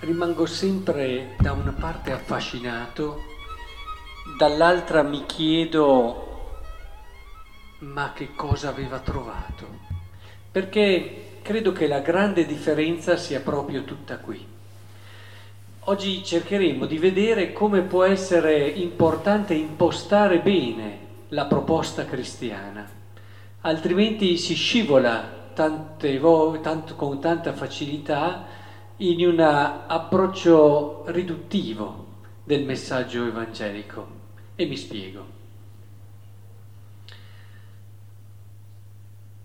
Rimango sempre da una parte affascinato, dall'altra mi chiedo ma che cosa aveva trovato? Perché credo che la grande differenza sia proprio tutta qui. Oggi cercheremo di vedere come può essere importante impostare bene la proposta cristiana, altrimenti si scivola tante vo- tanto, con tanta facilità in un approccio riduttivo del messaggio evangelico. E mi spiego.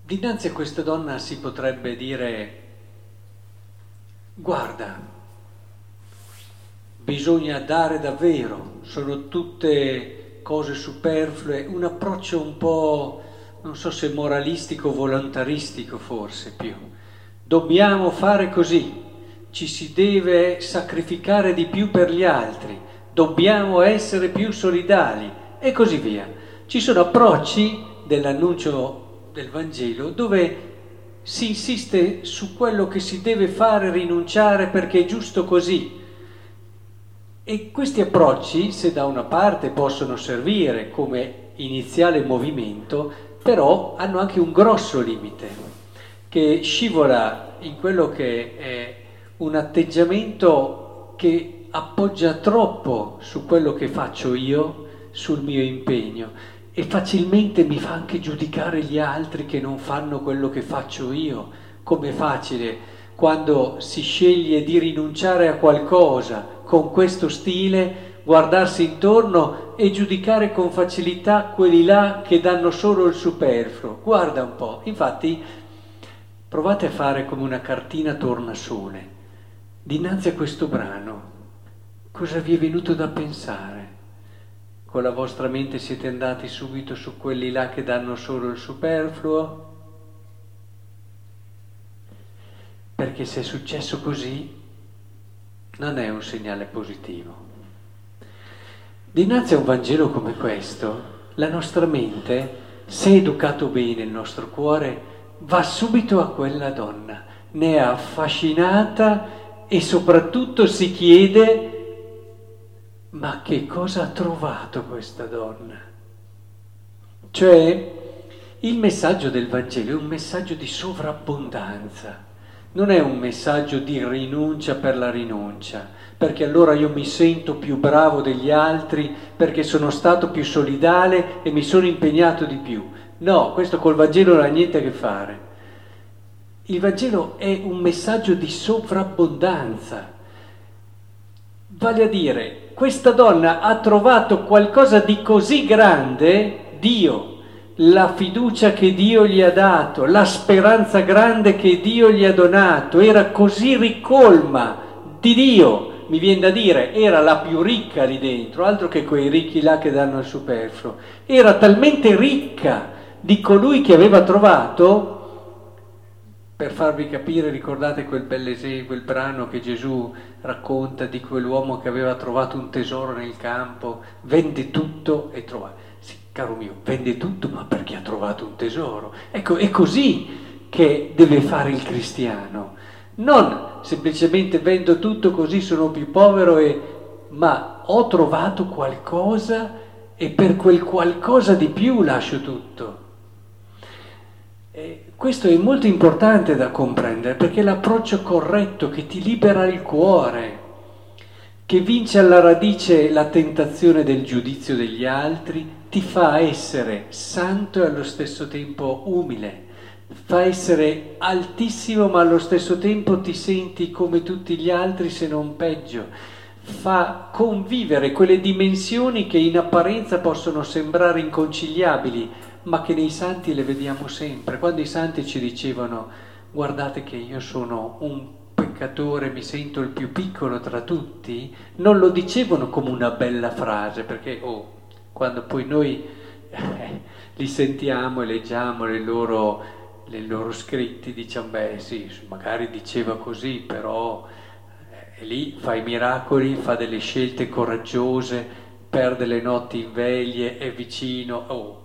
Dinanzi a questa donna si potrebbe dire, guarda, bisogna dare davvero, sono tutte cose superflue, un approccio un po' non so se moralistico volontaristico forse più. Dobbiamo fare così, ci si deve sacrificare di più per gli altri, dobbiamo essere più solidali e così via. Ci sono approcci dell'annuncio del Vangelo dove si insiste su quello che si deve fare, rinunciare perché è giusto così. E questi approcci, se da una parte possono servire come iniziale movimento, però hanno anche un grosso limite che scivola in quello che è un atteggiamento che appoggia troppo su quello che faccio io, sul mio impegno e facilmente mi fa anche giudicare gli altri che non fanno quello che faccio io. Com'è facile quando si sceglie di rinunciare a qualcosa con questo stile guardarsi intorno e giudicare con facilità quelli là che danno solo il superfluo. Guarda un po', infatti provate a fare come una cartina tornasole. Dinanzi a questo brano, cosa vi è venuto da pensare? Con la vostra mente siete andati subito su quelli là che danno solo il superfluo? Perché se è successo così, non è un segnale positivo. Dinanzi a un Vangelo come questo, la nostra mente, se educato bene il nostro cuore, va subito a quella donna, ne è affascinata e soprattutto si chiede ma che cosa ha trovato questa donna? Cioè, il messaggio del Vangelo è un messaggio di sovrabbondanza, non è un messaggio di rinuncia per la rinuncia, perché allora io mi sento più bravo degli altri, perché sono stato più solidale e mi sono impegnato di più. No, questo col Vangelo non ha niente a che fare. Il Vangelo è un messaggio di sovrabbondanza. Vale a dire, questa donna ha trovato qualcosa di così grande, Dio, la fiducia che Dio gli ha dato, la speranza grande che Dio gli ha donato, era così ricolma di Dio mi viene da dire, era la più ricca lì dentro, altro che quei ricchi là che danno il superfluo, era talmente ricca di colui che aveva trovato, per farvi capire, ricordate quel bel esempio, quel brano che Gesù racconta di quell'uomo che aveva trovato un tesoro nel campo, vende tutto e trova. Sì, caro mio, vende tutto ma perché ha trovato un tesoro. Ecco, è così che deve fare il cristiano non semplicemente vendo tutto così sono più povero, e, ma ho trovato qualcosa e per quel qualcosa di più lascio tutto. Questo è molto importante da comprendere perché è l'approccio corretto che ti libera il cuore, che vince alla radice la tentazione del giudizio degli altri, ti fa essere santo e allo stesso tempo umile. Fa essere altissimo ma allo stesso tempo ti senti come tutti gli altri se non peggio, fa convivere quelle dimensioni che in apparenza possono sembrare inconciliabili, ma che nei santi le vediamo sempre. Quando i santi ci dicevano guardate che io sono un peccatore, mi sento il più piccolo tra tutti, non lo dicevano come una bella frase, perché oh, quando poi noi eh, li sentiamo e leggiamo le loro nei loro scritti diciamo, beh sì, magari diceva così, però eh, lì fa i miracoli, fa delle scelte coraggiose, perde le notti in veglie, è vicino. Oh,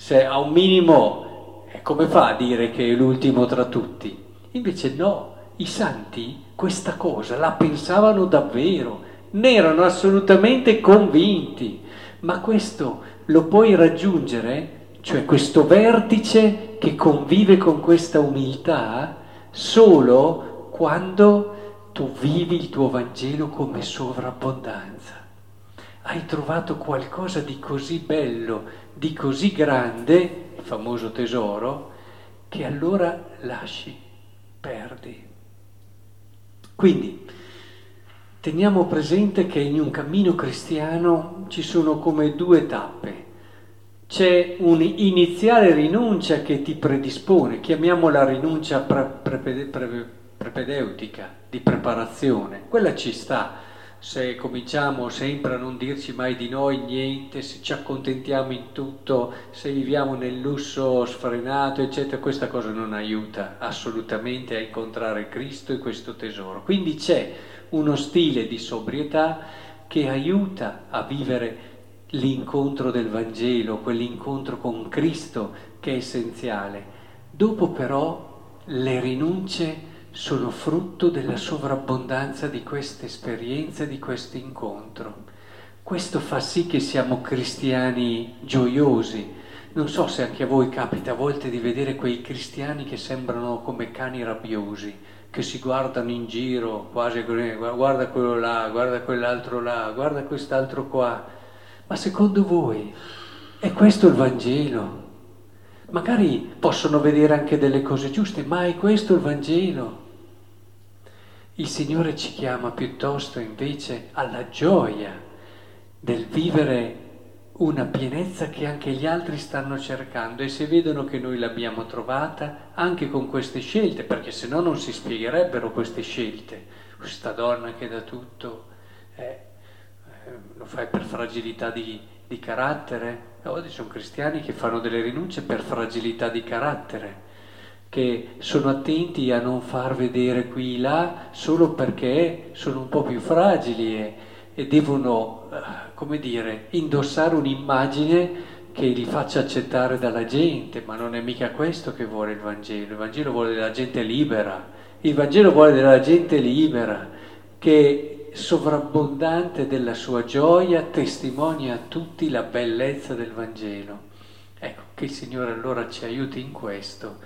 se a un minimo, eh, come fa a dire che è l'ultimo tra tutti? Invece no, i santi questa cosa la pensavano davvero, ne erano assolutamente convinti, ma questo lo puoi raggiungere, cioè questo vertice che convive con questa umiltà, solo quando tu vivi il tuo Vangelo come sovrabbondanza. Hai trovato qualcosa di così bello, di così grande, il famoso tesoro, che allora lasci, perdi. Quindi teniamo presente che in un cammino cristiano ci sono come due tappe. C'è un'iniziale rinuncia che ti predispone, chiamiamola rinuncia pre- pre- pre- prepedeutica, di preparazione, quella ci sta se cominciamo sempre a non dirci mai di noi niente, se ci accontentiamo in tutto, se viviamo nel lusso sfrenato, eccetera, questa cosa non aiuta assolutamente a incontrare Cristo e questo tesoro. Quindi c'è uno stile di sobrietà che aiuta a vivere l'incontro del Vangelo, quell'incontro con Cristo che è essenziale. Dopo però le rinunce sono frutto della sovrabbondanza di questa esperienza, di questo incontro. Questo fa sì che siamo cristiani gioiosi. Non so se anche a voi capita a volte di vedere quei cristiani che sembrano come cani rabbiosi, che si guardano in giro, quasi guarda quello là, guarda quell'altro là, guarda quest'altro qua. Ma secondo voi è questo il Vangelo? Magari possono vedere anche delle cose giuste, ma è questo il Vangelo. Il Signore ci chiama piuttosto invece alla gioia del vivere una pienezza che anche gli altri stanno cercando e se vedono che noi l'abbiamo trovata anche con queste scelte, perché se no non si spiegherebbero queste scelte. Questa donna che da tutto eh, eh, lo fai per fragilità di, di carattere. Oggi sono cristiani che fanno delle rinunce per fragilità di carattere che sono attenti a non far vedere qui e là solo perché sono un po' più fragili e, e devono, eh, come dire, indossare un'immagine che li faccia accettare dalla gente, ma non è mica questo che vuole il Vangelo. Il Vangelo vuole della gente libera, il Vangelo vuole della gente libera, che sovrabbondante della sua gioia testimonia a tutti la bellezza del Vangelo. Ecco, che il Signore allora ci aiuti in questo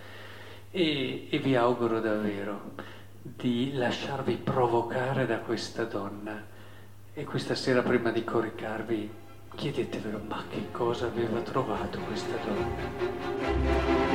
e, e vi auguro davvero di lasciarvi provocare da questa donna e questa sera prima di coricarvi chiedetevelo ma che cosa aveva trovato questa donna.